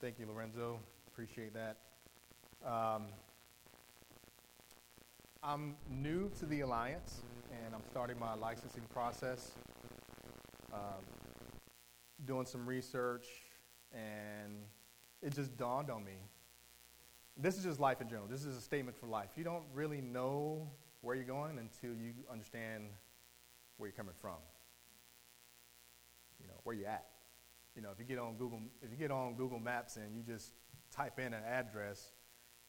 Thank you, Lorenzo. Appreciate that. Um, I'm new to the Alliance, and I'm starting my licensing process. Um, doing some research, and it just dawned on me. This is just life in general. This is a statement for life. You don't really know where you're going until you understand where you're coming from. You know, where you're at. You know, if you get on Google, if you get on Google Maps and you just type in an address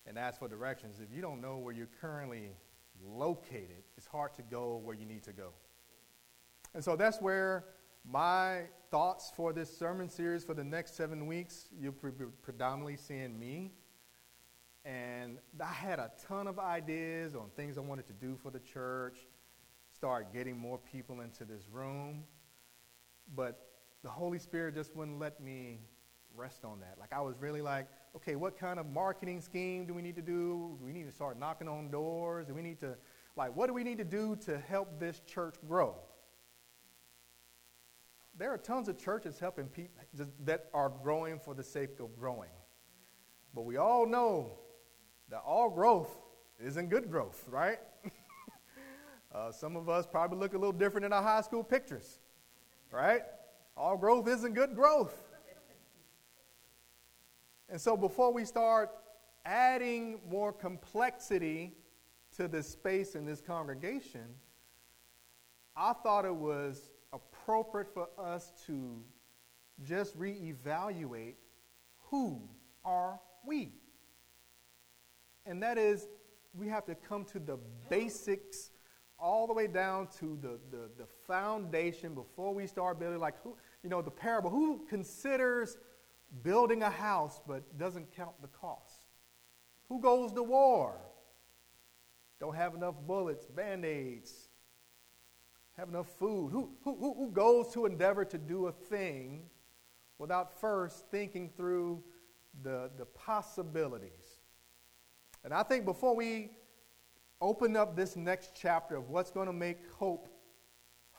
and ask for directions, if you don't know where you're currently located, it's hard to go where you need to go. And so that's where my thoughts for this sermon series for the next seven weeks, you'll be predominantly seeing me. And I had a ton of ideas on things I wanted to do for the church, start getting more people into this room. But the Holy Spirit just wouldn't let me rest on that. Like I was really like, okay, what kind of marketing scheme do we need to do? Do we need to start knocking on doors? Do we need to, like, what do we need to do to help this church grow? There are tons of churches helping people that are growing for the sake of growing. But we all know that all growth isn't good growth, right? uh, some of us probably look a little different in our high school pictures, right? All growth isn't good growth. And so before we start adding more complexity to this space in this congregation, I thought it was appropriate for us to just reevaluate who are we? And that is, we have to come to the basics all the way down to the, the, the foundation before we start building. Like, who, you know, the parable who considers building a house but doesn't count the cost? Who goes to war? Don't have enough bullets, band aids, have enough food? Who, who, who goes to endeavor to do a thing without first thinking through the, the possibilities? And I think before we open up this next chapter of what's going to make hope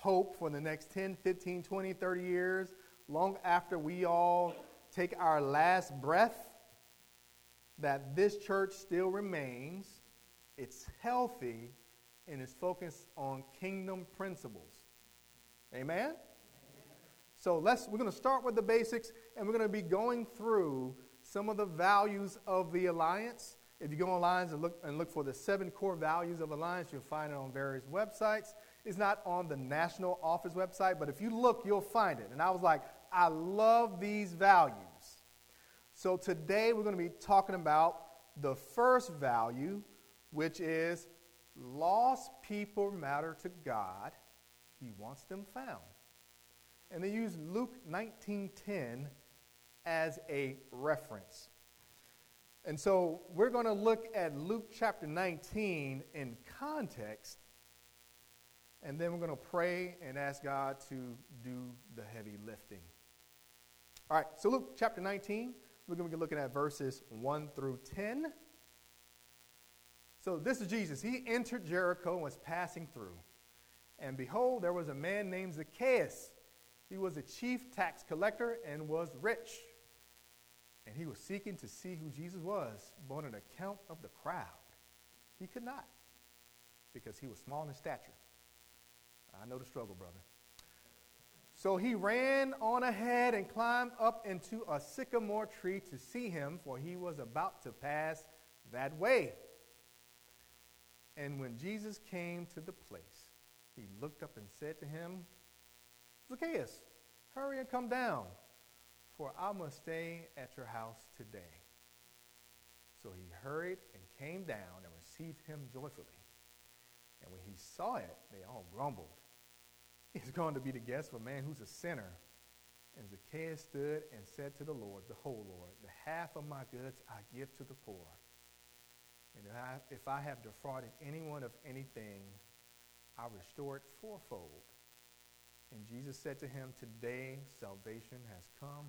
hope for the next 10, 15, 20, 30 years, long after we all take our last breath, that this church still remains, it's healthy, and is focused on kingdom principles. Amen? So let's we're going to start with the basics and we're going to be going through some of the values of the alliance. If you go online and look and look for the seven core values of alliance, you'll find it on various websites. It's not on the national office website, but if you look, you'll find it. And I was like, I love these values. So today we're going to be talking about the first value, which is Lost people matter to God. He wants them found. And they use Luke 19:10 as a reference. And so we're going to look at Luke chapter 19 in context. And then we're going to pray and ask God to do the heavy lifting. All right, so Luke chapter 19, we're going to be looking at verses 1 through 10. So this is Jesus. He entered Jericho and was passing through. And behold, there was a man named Zacchaeus. He was a chief tax collector and was rich. And he was seeking to see who Jesus was, but on account of the crowd, he could not because he was small in stature. I know the struggle, brother. So he ran on ahead and climbed up into a sycamore tree to see him, for he was about to pass that way. And when Jesus came to the place, he looked up and said to him, Zacchaeus, hurry and come down, for I must stay at your house today. So he hurried and came down and received him joyfully. And when he saw it, they all grumbled. He's going to be the guest of a man who's a sinner. And Zacchaeus stood and said to the Lord, the Behold, Lord, the half of my goods I give to the poor. And if I, if I have defrauded anyone of anything, I'll restore it fourfold. And Jesus said to him, Today salvation has come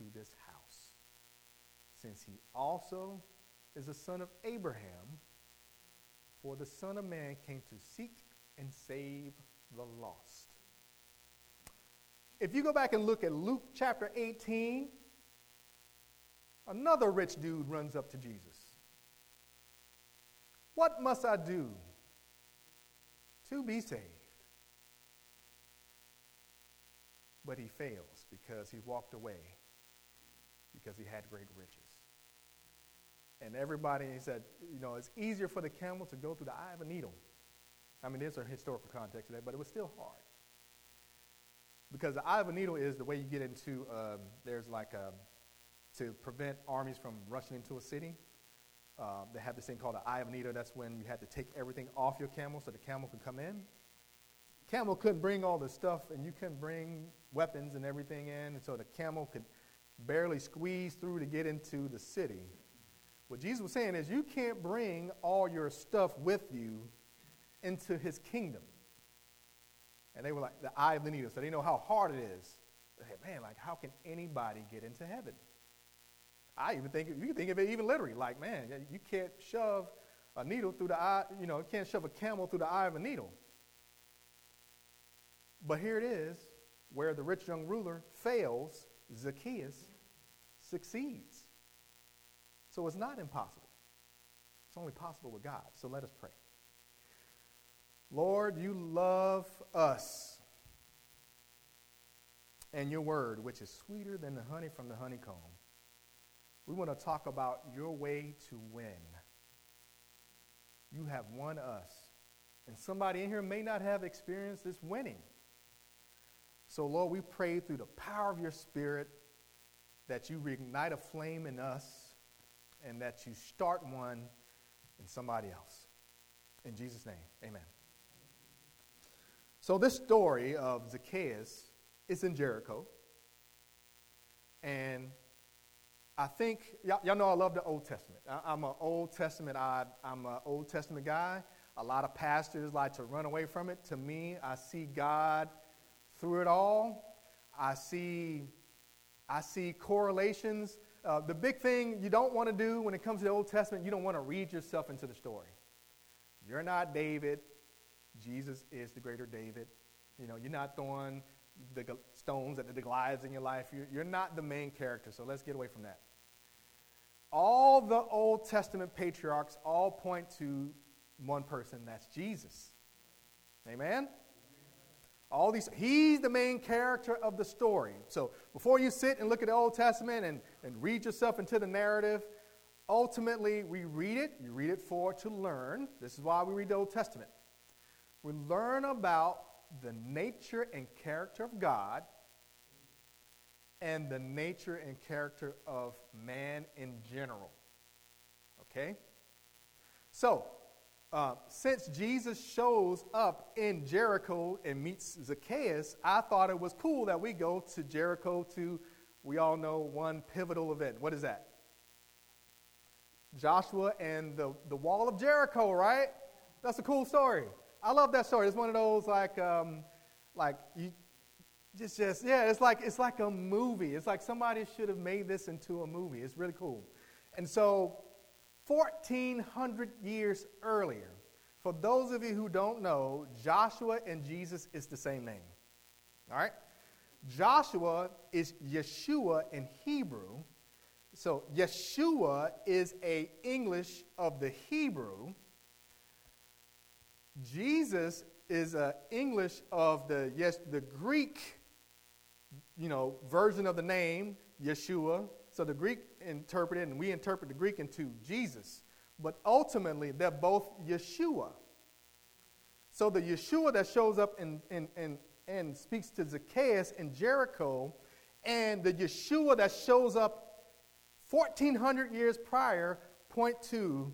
to this house, since he also is a son of Abraham. For the Son of Man came to seek and save the lost. If you go back and look at Luke chapter 18, Another rich dude runs up to Jesus. What must I do to be saved? But he fails because he walked away because he had great riches. And everybody he said, you know, it's easier for the camel to go through the eye of a needle. I mean, there's a historical context to that, but it was still hard. Because the eye of a needle is the way you get into, um, there's like a, um, to prevent armies from rushing into a city. Uh, they have this thing called the eye of a needle. That's when you had to take everything off your camel so the camel could come in. Camel couldn't bring all the stuff, and you couldn't bring weapons and everything in, and so the camel could barely squeeze through to get into the city. What Jesus was saying is, you can't bring all your stuff with you into his kingdom. And they were like, the eye of the needle. So they know how hard it is. Man, like, how can anybody get into heaven? I even think, you can think of it even literally. Like, man, you can't shove a needle through the eye, you know, you can't shove a camel through the eye of a needle. But here it is, where the rich young ruler fails, Zacchaeus succeeds. So it's not impossible. It's only possible with God. So let us pray. Lord, you love us and your word, which is sweeter than the honey from the honeycomb. We want to talk about your way to win. You have won us. And somebody in here may not have experienced this winning. So, Lord, we pray through the power of your Spirit that you reignite a flame in us and that you start one in somebody else. In Jesus' name, amen. So, this story of Zacchaeus is in Jericho. And I think, y'all, y'all, know I love the Old Testament. I, am an Old Testament, I, I'm an Old Testament guy. A lot of pastors like to run away from it. To me, I see God through it all. I see, I see correlations. Uh, the big thing you don't want to do when it comes to the Old Testament, you don't want to read yourself into the story. You're not David. Jesus is the greater David. You know, you're not throwing the stones at the Goliaths in your life. You're, you're not the main character, so let's get away from that. All the Old Testament patriarchs all point to one person, that's Jesus. Amen? All these, he's the main character of the story. So before you sit and look at the Old Testament and, and read yourself into the narrative, ultimately we read it. You read it for to learn. This is why we read the Old Testament. We learn about the nature and character of God and the nature and character of man in general. Okay? So, uh, since Jesus shows up in Jericho and meets Zacchaeus, I thought it was cool that we go to Jericho to, we all know, one pivotal event. What is that? Joshua and the, the wall of Jericho, right? That's a cool story. I love that story. It's one of those like, um, like you just, just, yeah, it's like, it's like a movie. It's like somebody should have made this into a movie. It's really cool. And so 1,400 years earlier. For those of you who don't know, Joshua and Jesus is the same name. All right? Joshua is Yeshua in Hebrew. So Yeshua is a English of the Hebrew. Jesus is a English of the yes the Greek you know version of the name Yeshua so the Greek interpreted, and we interpret the Greek into Jesus. But ultimately, they're both Yeshua. So the Yeshua that shows up and, and, and, and speaks to Zacchaeus in Jericho, and the Yeshua that shows up 1,400 years prior point to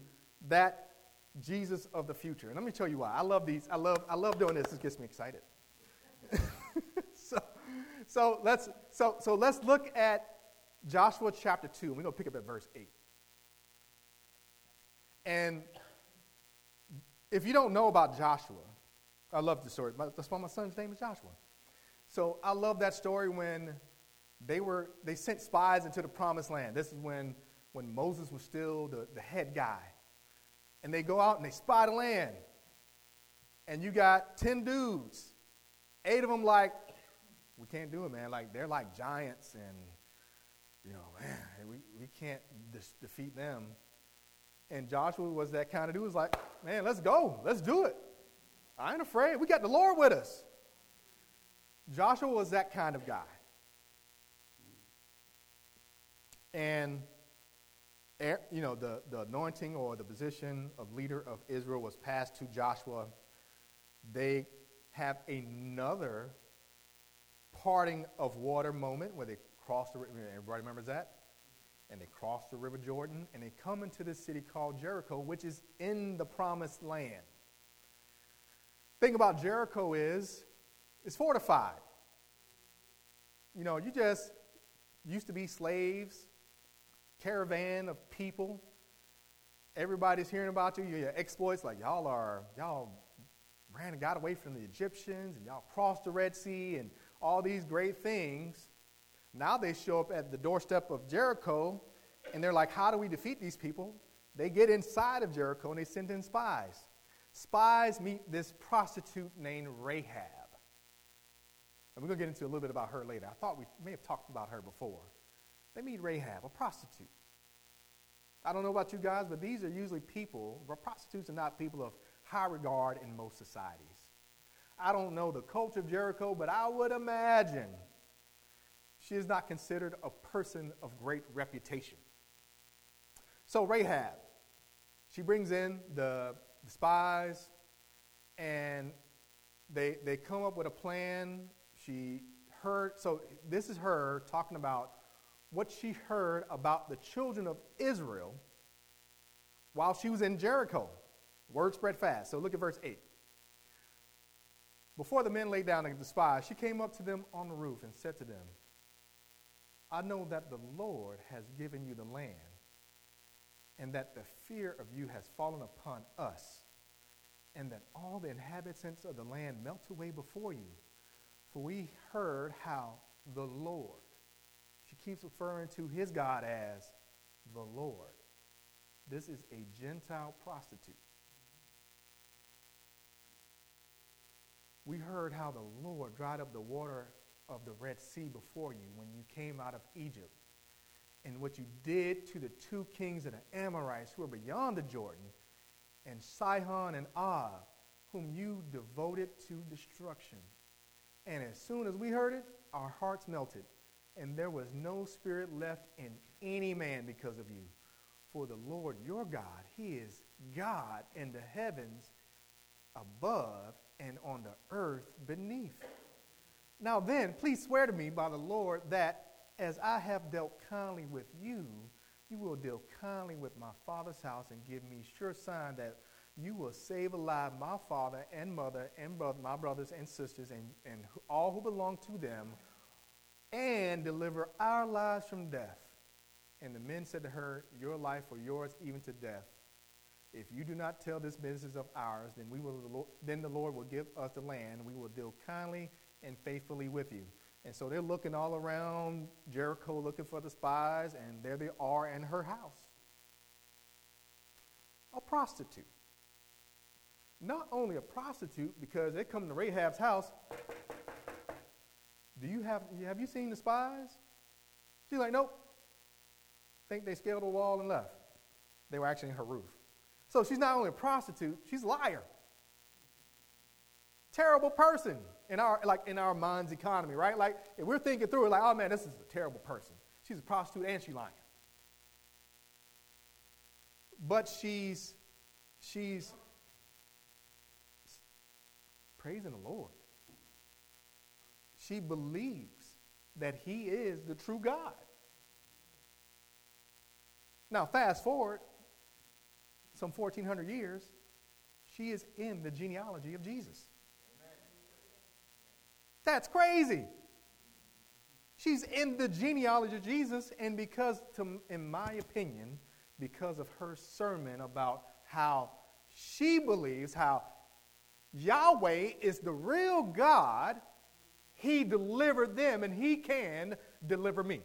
that Jesus of the future. And let me tell you why. I love these. I love, I love doing this. This gets me excited. so, so, let's, so, so let's look at Joshua chapter 2, and we're going to pick up at verse 8. And if you don't know about Joshua, I love the story. That's why my son's name is Joshua. So I love that story when they were they sent spies into the promised land. This is when when Moses was still the, the head guy. And they go out and they spy the land. And you got 10 dudes. Eight of them like, we can't do it, man. Like they're like giants and you know, man, we, we can't defeat them. And Joshua was that kind of dude. Was like, man, let's go. Let's do it. I ain't afraid. We got the Lord with us. Joshua was that kind of guy. And, eh, you know, the, the anointing or the position of leader of Israel was passed to Joshua. They have another parting of water moment where they cross the river. Everybody remembers that? And they cross the river Jordan and they come into this city called Jericho, which is in the promised land. Thing about Jericho is it's fortified. You know, you just used to be slaves, caravan of people. Everybody's hearing about you, your exploits, like y'all are, y'all ran and got away from the Egyptians, and y'all crossed the Red Sea, and all these great things. Now they show up at the doorstep of Jericho, and they're like, How do we defeat these people? They get inside of Jericho and they send in spies. Spies meet this prostitute named Rahab. And we're going to get into a little bit about her later. I thought we may have talked about her before. They meet Rahab, a prostitute. I don't know about you guys, but these are usually people, prostitutes are not people of high regard in most societies. I don't know the culture of Jericho, but I would imagine she is not considered a person of great reputation. So, Rahab, she brings in the, the spies, and they, they come up with a plan. She heard, so this is her talking about what she heard about the children of Israel while she was in Jericho. Word spread fast. So look at verse 8. Before the men lay down to the spies, she came up to them on the roof and said to them, I know that the Lord has given you the land, and that the fear of you has fallen upon us, and that all the inhabitants of the land melt away before you. For we heard how the Lord, she keeps referring to his God as the Lord. This is a Gentile prostitute. We heard how the Lord dried up the water of the Red Sea before you when you came out of Egypt, and what you did to the two kings of the Amorites who were beyond the Jordan, and Sihon and Og, whom you devoted to destruction. And as soon as we heard it, our hearts melted, and there was no spirit left in any man because of you. For the Lord your God, He is God in the heavens above and on the earth beneath. Now then, please swear to me by the Lord that as I have dealt kindly with you, you will deal kindly with my father's house and give me sure sign that you will save alive my father and mother and brother, my brothers and sisters and, and all who belong to them and deliver our lives from death. And the men said to her, Your life or yours even to death. If you do not tell this business of ours, then, we will, then the Lord will give us the land. We will deal kindly and faithfully with you. And so they're looking all around Jericho looking for the spies, and there they are in her house. A prostitute. Not only a prostitute, because they come to Rahab's house. Do you have have you seen the spies? She's like, nope. Think they scaled the wall and left. They were actually in her roof. So she's not only a prostitute, she's a liar. Terrible person in our like in our mind's economy, right? Like if we're thinking through it, like, oh man, this is a terrible person. She's a prostitute and she's lying. But she's she's praising the Lord. She believes that He is the true God. Now, fast forward some 1,400 years, she is in the genealogy of Jesus. That's crazy. She's in the genealogy of Jesus, and because, to, in my opinion, because of her sermon about how she believes how Yahweh is the real God, He delivered them, and He can deliver me.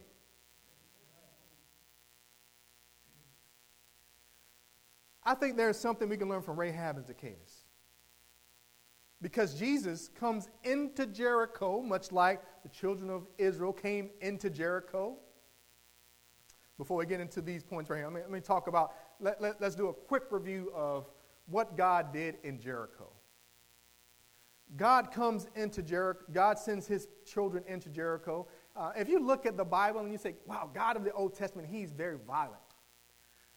I think there's something we can learn from Rahab and Zacchaeus. Because Jesus comes into Jericho, much like the children of Israel came into Jericho. before we get into these points right here. Let me, let me talk about, let, let, let's do a quick review of what God did in Jericho. God comes into Jericho, God sends his children into Jericho. Uh, if you look at the Bible and you say, wow, God of the Old Testament, he's very violent.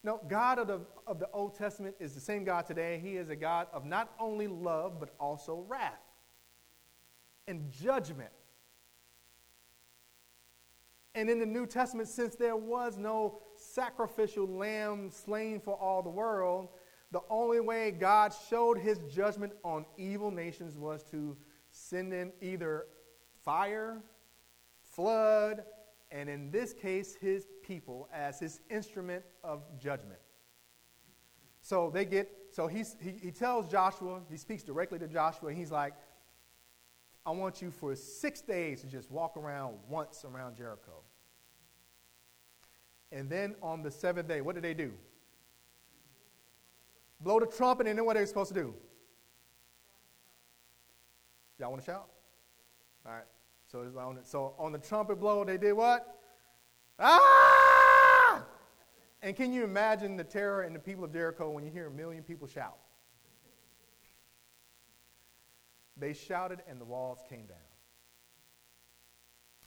No, God of the, of the Old Testament is the same God today. He is a God of not only love, but also wrath and judgment. And in the New Testament, since there was no sacrificial lamb slain for all the world, the only way God showed his judgment on evil nations was to send in either fire, flood, and in this case, his people as his instrument of judgment. So they get, so he's, he, he tells Joshua, he speaks directly to Joshua, and he's like, I want you for six days to just walk around once around Jericho. And then on the seventh day, what did they do? Blow the trumpet, and then what are they supposed to do? Y'all want to shout? All right. So, on, so on the trumpet blow, they did what? Ah! And can you imagine the terror in the people of Jericho when you hear a million people shout? They shouted, and the walls came down.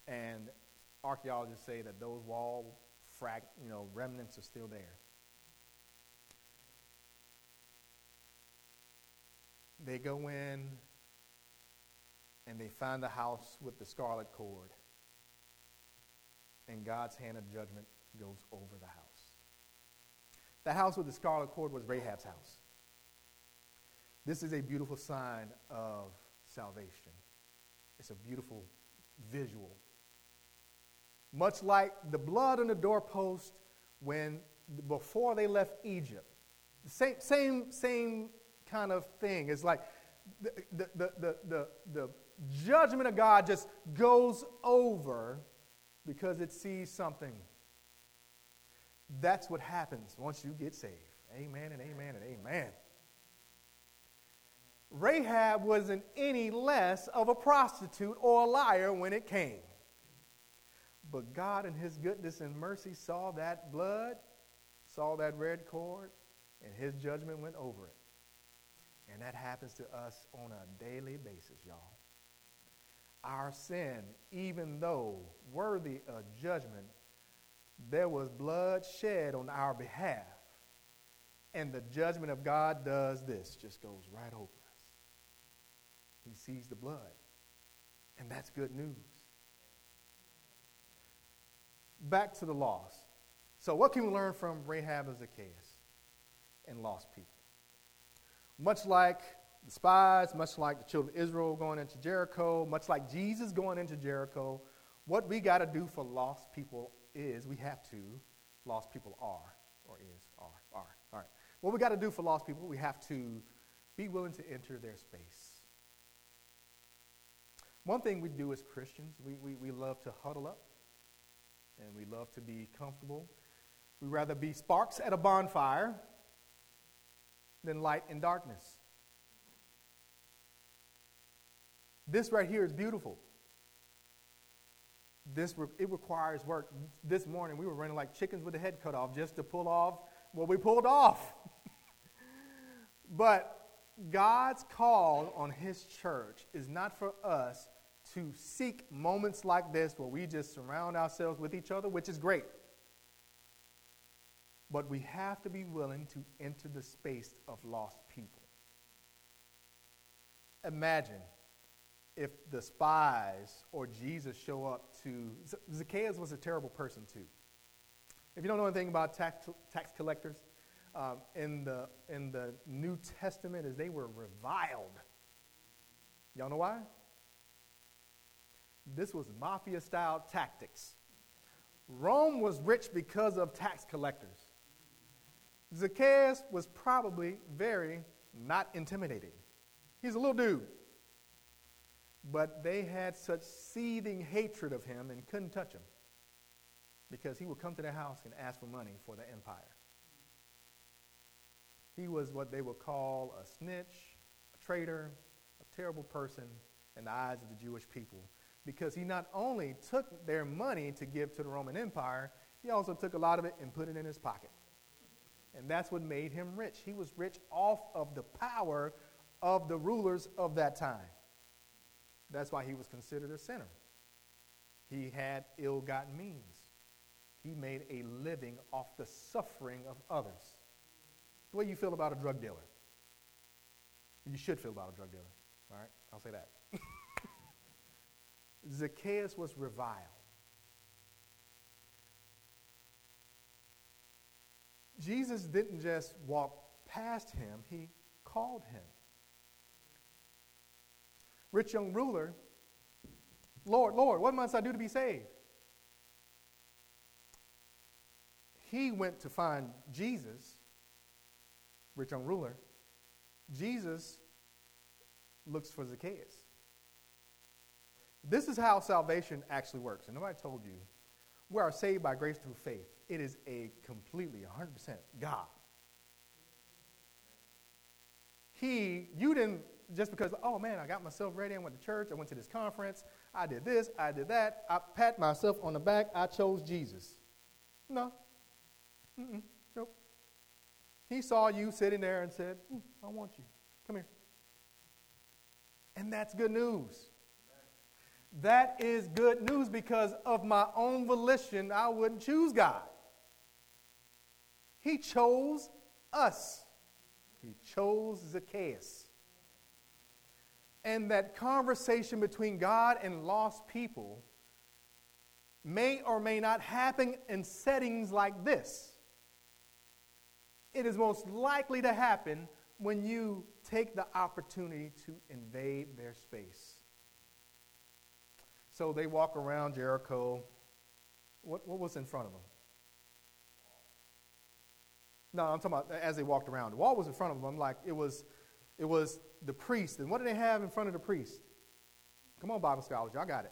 And archaeologists say that those wall frag, you know, remnants are still there. They go in and they find the house with the scarlet cord. And God's hand of judgment goes over the house. The house with the scarlet cord was Rahab's house. This is a beautiful sign of salvation. It's a beautiful visual. Much like the blood on the doorpost when before they left Egypt. Same, same, same kind of thing. It's like the, the, the, the, the judgment of God just goes over because it sees something. That's what happens once you get saved. Amen and amen and amen. Rahab wasn't any less of a prostitute or a liar when it came. But God, in His goodness and mercy, saw that blood, saw that red cord, and His judgment went over it. And that happens to us on a daily basis, y'all. Our sin, even though worthy of judgment, there was blood shed on our behalf. And the judgment of God does this, just goes right over us. He sees the blood. And that's good news. Back to the lost. So, what can we learn from Rahab and Zacchaeus and lost people? Much like the spies, much like the children of Israel going into Jericho, much like Jesus going into Jericho, what we got to do for lost people is we have to, lost people are, or is, are, are. All right. What we got to do for lost people, we have to be willing to enter their space. One thing we do as Christians, we, we, we love to huddle up and we love to be comfortable. We'd rather be sparks at a bonfire than light in darkness. This right here is beautiful. This re- it requires work. This morning we were running like chickens with the head cut off just to pull off what we pulled off. but God's call on His church is not for us to seek moments like this where we just surround ourselves with each other, which is great. But we have to be willing to enter the space of lost people. Imagine if the spies or Jesus show up to. Zacchaeus was a terrible person, too. If you don't know anything about tax, tax collectors, um, in, the, in the New Testament, is they were reviled. Y'all know why? This was mafia style tactics. Rome was rich because of tax collectors. Zacchaeus was probably very not intimidating. He's a little dude. But they had such seething hatred of him and couldn't touch him because he would come to their house and ask for money for the empire. He was what they would call a snitch, a traitor, a terrible person in the eyes of the Jewish people because he not only took their money to give to the Roman Empire, he also took a lot of it and put it in his pocket. And that's what made him rich. He was rich off of the power of the rulers of that time. That's why he was considered a sinner. He had ill gotten means. He made a living off the suffering of others. The way you feel about a drug dealer. You should feel about a drug dealer. All right? I'll say that. Zacchaeus was reviled. Jesus didn't just walk past him, he called him. Rich young ruler, Lord, Lord, what must I do to be saved? He went to find Jesus, rich young ruler. Jesus looks for Zacchaeus. This is how salvation actually works. And nobody told you. We are saved by grace through faith. It is a completely 100% God. He, you didn't just because, oh man, I got myself ready. I went to church. I went to this conference. I did this. I did that. I pat myself on the back. I chose Jesus. No. Mm-mm. Nope. He saw you sitting there and said, mm, I want you. Come here. And that's good news. That is good news because of my own volition, I wouldn't choose God. He chose us, He chose Zacchaeus. And that conversation between God and lost people may or may not happen in settings like this. It is most likely to happen when you take the opportunity to invade their space. So they walk around Jericho. What, what was in front of them? No, I'm talking about as they walked around. The wall was in front of them. Like it was, it was the priest. And what did they have in front of the priest? Come on, Bible scholars, y'all got it.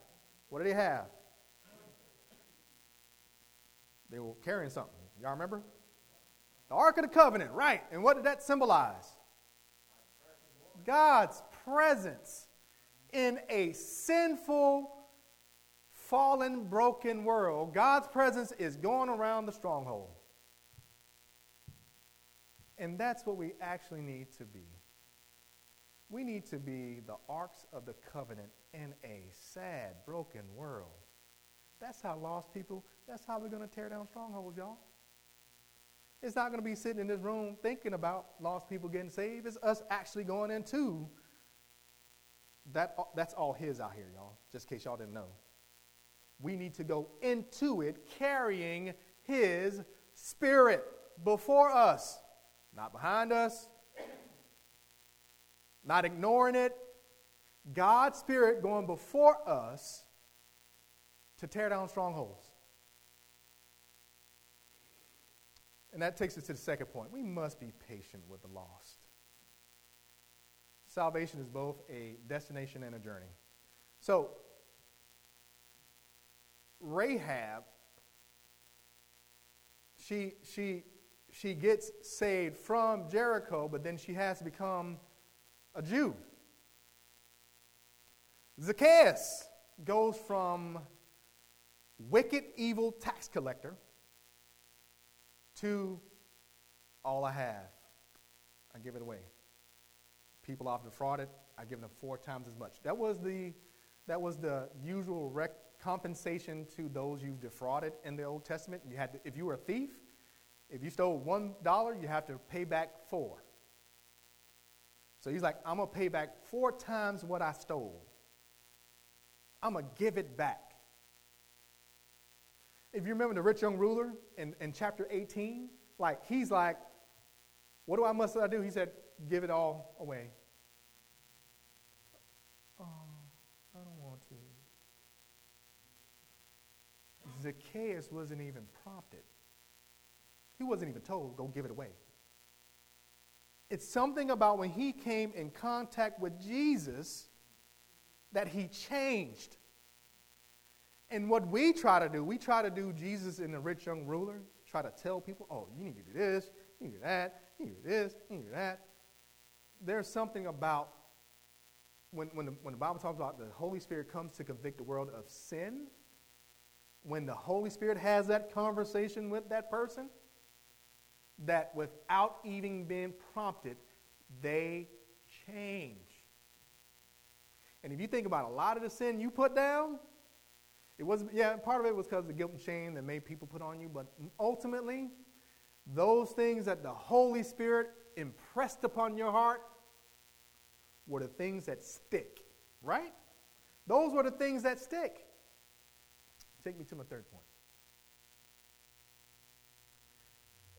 What did they have? They were carrying something. Y'all remember? The Ark of the Covenant, right. And what did that symbolize? God's presence in a sinful, fallen, broken world. God's presence is going around the stronghold. And that's what we actually need to be. We need to be the arks of the covenant in a sad, broken world. That's how lost people, that's how we're going to tear down strongholds, y'all. It's not going to be sitting in this room thinking about lost people getting saved. It's us actually going into that. That's all His out here, y'all, just in case y'all didn't know. We need to go into it carrying His Spirit before us, not behind us, not ignoring it. God's Spirit going before us to tear down strongholds. And that takes us to the second point. We must be patient with the lost. Salvation is both a destination and a journey. So, Rahab, she, she, she gets saved from Jericho, but then she has to become a Jew. Zacchaeus goes from wicked, evil tax collector to all I have. I give it away. People I've defrauded, I give them four times as much. That was the, that was the usual rec- compensation to those you defrauded in the Old Testament. You had to, if you were a thief, if you stole one dollar, you have to pay back four. So he's like, I'm gonna pay back four times what I stole. I'm gonna give it back. If you remember the rich young ruler in, in chapter 18, like he's like, What do I must I do? He said, Give it all away. Oh, I don't want to. Zacchaeus wasn't even prompted. He wasn't even told, go give it away. It's something about when he came in contact with Jesus that he changed. And what we try to do, we try to do Jesus in the rich young ruler, try to tell people, oh, you need to do this, you need to do that, you need to do this, you need to do that. There's something about when, when, the, when the Bible talks about the Holy Spirit comes to convict the world of sin, when the Holy Spirit has that conversation with that person, that without even being prompted, they change. And if you think about a lot of the sin you put down, it was yeah, part of it was because of the guilt and shame that made people put on you, but ultimately, those things that the Holy Spirit impressed upon your heart were the things that stick, right? Those were the things that stick. Take me to my third point.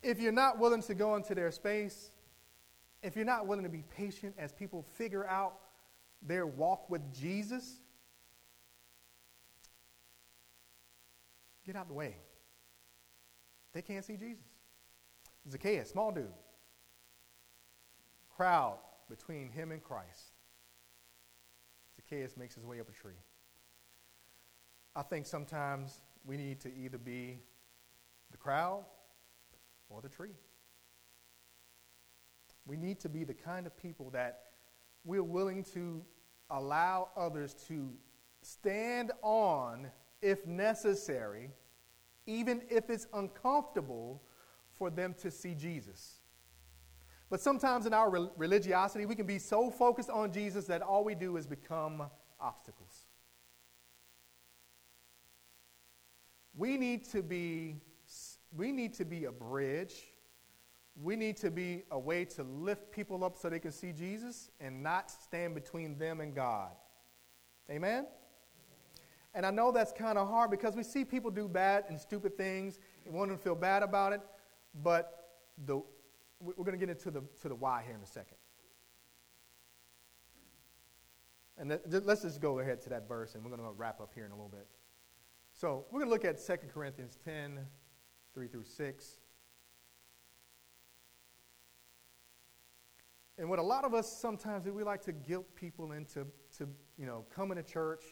If you're not willing to go into their space, if you're not willing to be patient as people figure out their walk with Jesus, get out the way. They can't see Jesus. Zacchaeus, small dude, crowd between him and Christ. Zacchaeus makes his way up a tree. I think sometimes we need to either be the crowd or the tree. We need to be the kind of people that we're willing to allow others to stand on if necessary, even if it's uncomfortable for them to see Jesus. But sometimes in our religiosity, we can be so focused on Jesus that all we do is become obstacles. We need to be, we need to be a bridge. We need to be a way to lift people up so they can see Jesus and not stand between them and God. Amen? And I know that's kind of hard because we see people do bad and stupid things and want them to feel bad about it, but the, we're going to get into the, to the why here in a second. And let's just go ahead to that verse, and we're going to wrap up here in a little bit. So we're going to look at 2 Corinthians 10, 3 through 6. And what a lot of us sometimes do, we like to guilt people into to, you know, coming to church,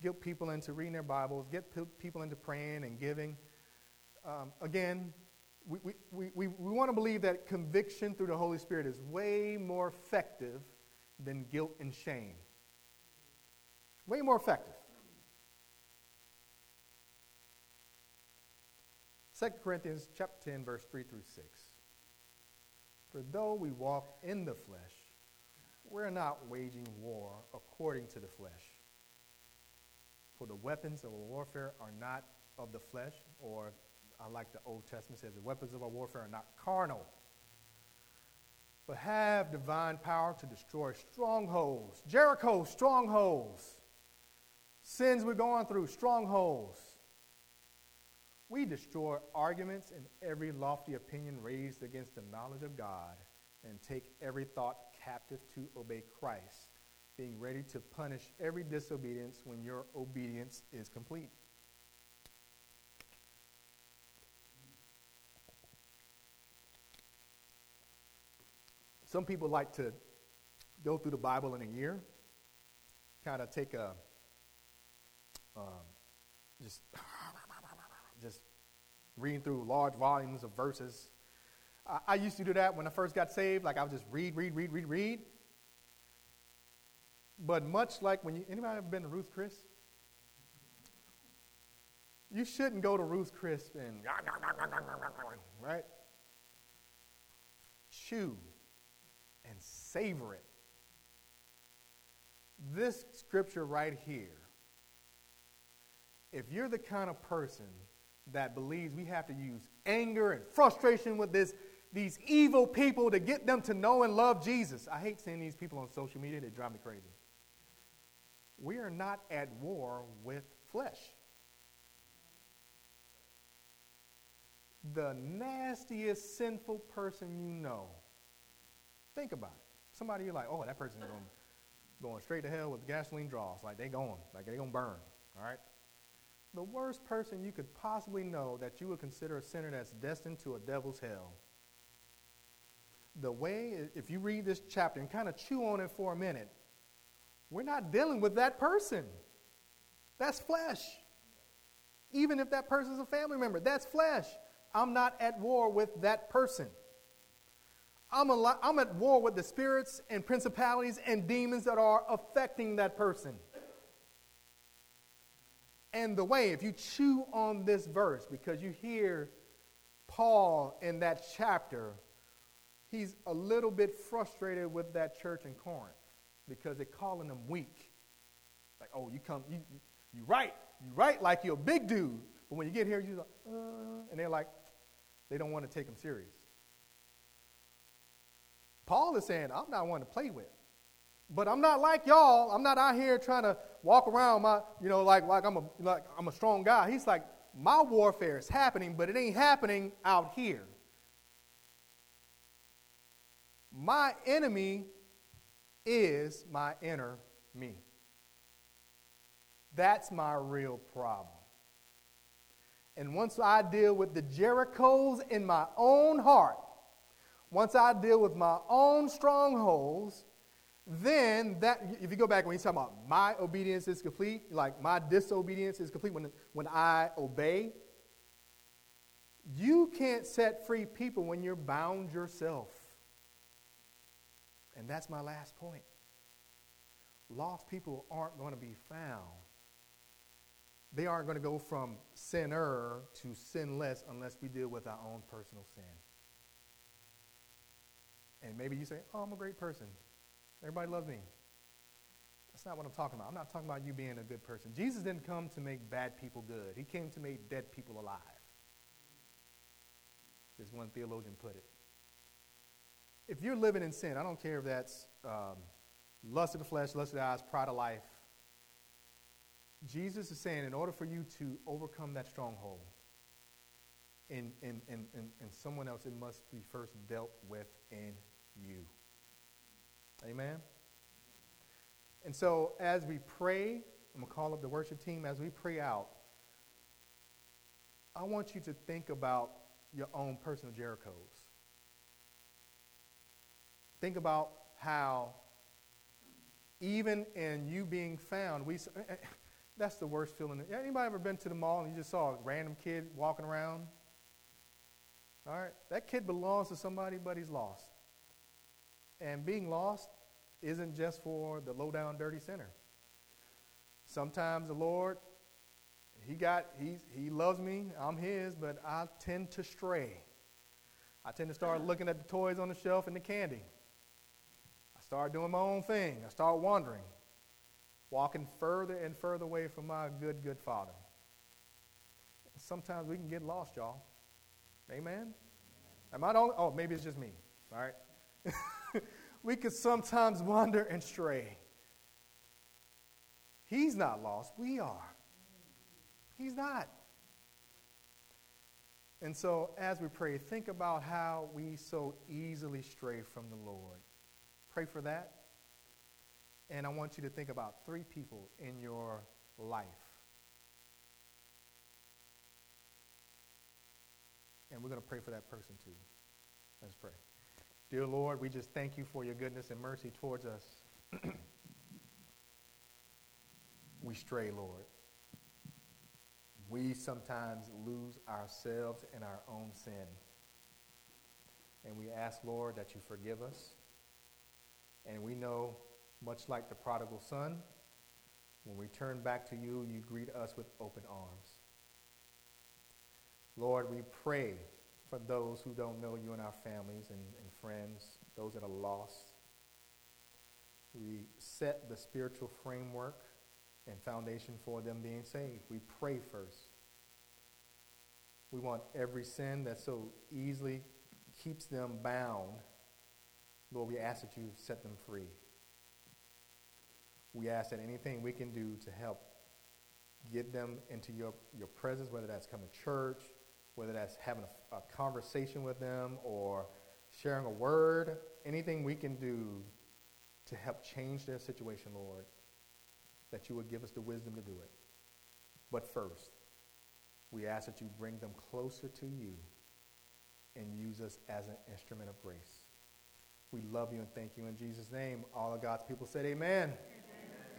guilt people into reading their Bibles, get people into praying and giving. Um, again, we, we, we, we want to believe that conviction through the Holy Spirit is way more effective than guilt and shame. Way more effective. 2 Corinthians chapter 10, verse 3 through 6. For though we walk in the flesh, we're not waging war according to the flesh. For the weapons of our warfare are not of the flesh, or I like the Old Testament says, the weapons of our warfare are not carnal, but have divine power to destroy strongholds. Jericho, strongholds. Sins we're going through, strongholds. We destroy arguments and every lofty opinion raised against the knowledge of God and take every thought captive to obey Christ, being ready to punish every disobedience when your obedience is complete. Some people like to go through the Bible in a year, kind of take a, um, just, just reading through large volumes of verses. I, I used to do that when I first got saved. Like I would just read, read, read, read, read. But much like when you, anybody ever been to Ruth Chris? You shouldn't go to Ruth Chris and, right? Chew and savor it. This scripture right here, if you're the kind of person that believes we have to use anger and frustration with this, these evil people to get them to know and love Jesus, I hate seeing these people on social media, they drive me crazy. We are not at war with flesh. The nastiest sinful person you know Think about it. Somebody you're like, oh, that person's going, going straight to hell with gasoline draws. Like they going, like they going to burn. All right? The worst person you could possibly know that you would consider a sinner that's destined to a devil's hell. The way, if you read this chapter and kind of chew on it for a minute, we're not dealing with that person. That's flesh. Even if that person's a family member, that's flesh. I'm not at war with that person. I'm, a, I'm at war with the spirits and principalities and demons that are affecting that person. And the way, if you chew on this verse, because you hear Paul in that chapter, he's a little bit frustrated with that church in Corinth because they're calling him weak. Like, oh, you come, you, you, right, you right like you're a big dude. But when you get here, you're like, uh, and they're like, they don't want to take him serious. Paul is saying, I'm not one to play with. But I'm not like y'all. I'm not out here trying to walk around my, you know, like, like I'm a like I'm a strong guy. He's like, my warfare is happening, but it ain't happening out here. My enemy is my inner me. That's my real problem. And once I deal with the Jerichos in my own heart, once I deal with my own strongholds, then that if you go back when he's talking about my obedience is complete, like my disobedience is complete when, when I obey, you can't set free people when you're bound yourself. And that's my last point. Lost people aren't going to be found. They aren't going to go from sinner to sinless unless we deal with our own personal sin. And maybe you say, Oh, I'm a great person. Everybody loves me. That's not what I'm talking about. I'm not talking about you being a good person. Jesus didn't come to make bad people good, He came to make dead people alive. As one theologian put it. If you're living in sin, I don't care if that's um, lust of the flesh, lust of the eyes, pride of life. Jesus is saying, in order for you to overcome that stronghold in, in, in, in, in someone else, it must be first dealt with in you. Amen? And so as we pray, I'm going to call up the worship team. As we pray out, I want you to think about your own personal Jerichos. Think about how, even in you being found, we. Eh, eh, that's the worst feeling. Anybody ever been to the mall and you just saw a random kid walking around? All right, that kid belongs to somebody, but he's lost. And being lost isn't just for the low down, dirty sinner. Sometimes the Lord, He got, he's, He loves me, I'm His, but I tend to stray. I tend to start looking at the toys on the shelf and the candy. I start doing my own thing. I start wandering, walking further and further away from my good, good Father. Sometimes we can get lost, y'all. Amen? Am I the only? Oh, maybe it's just me. All right. we could sometimes wander and stray. He's not lost, we are. He's not. And so, as we pray, think about how we so easily stray from the Lord. Pray for that. And I want you to think about three people in your life. And we're going to pray for that person too. Let's pray. Dear Lord, we just thank you for your goodness and mercy towards us. we stray, Lord. We sometimes lose ourselves in our own sin. And we ask, Lord, that you forgive us. And we know, much like the prodigal son, when we turn back to you, you greet us with open arms. Lord, we pray for those who don't know you and our families and, and friends, those that are lost. We set the spiritual framework and foundation for them being saved. We pray first. We want every sin that so easily keeps them bound, Lord, we ask that you set them free. We ask that anything we can do to help get them into your, your presence, whether that's coming to church, whether that's having a, a conversation with them or sharing a word, anything we can do to help change their situation, Lord, that you would give us the wisdom to do it. But first, we ask that you bring them closer to you and use us as an instrument of grace. We love you and thank you in Jesus' name. All of God's people said, Amen.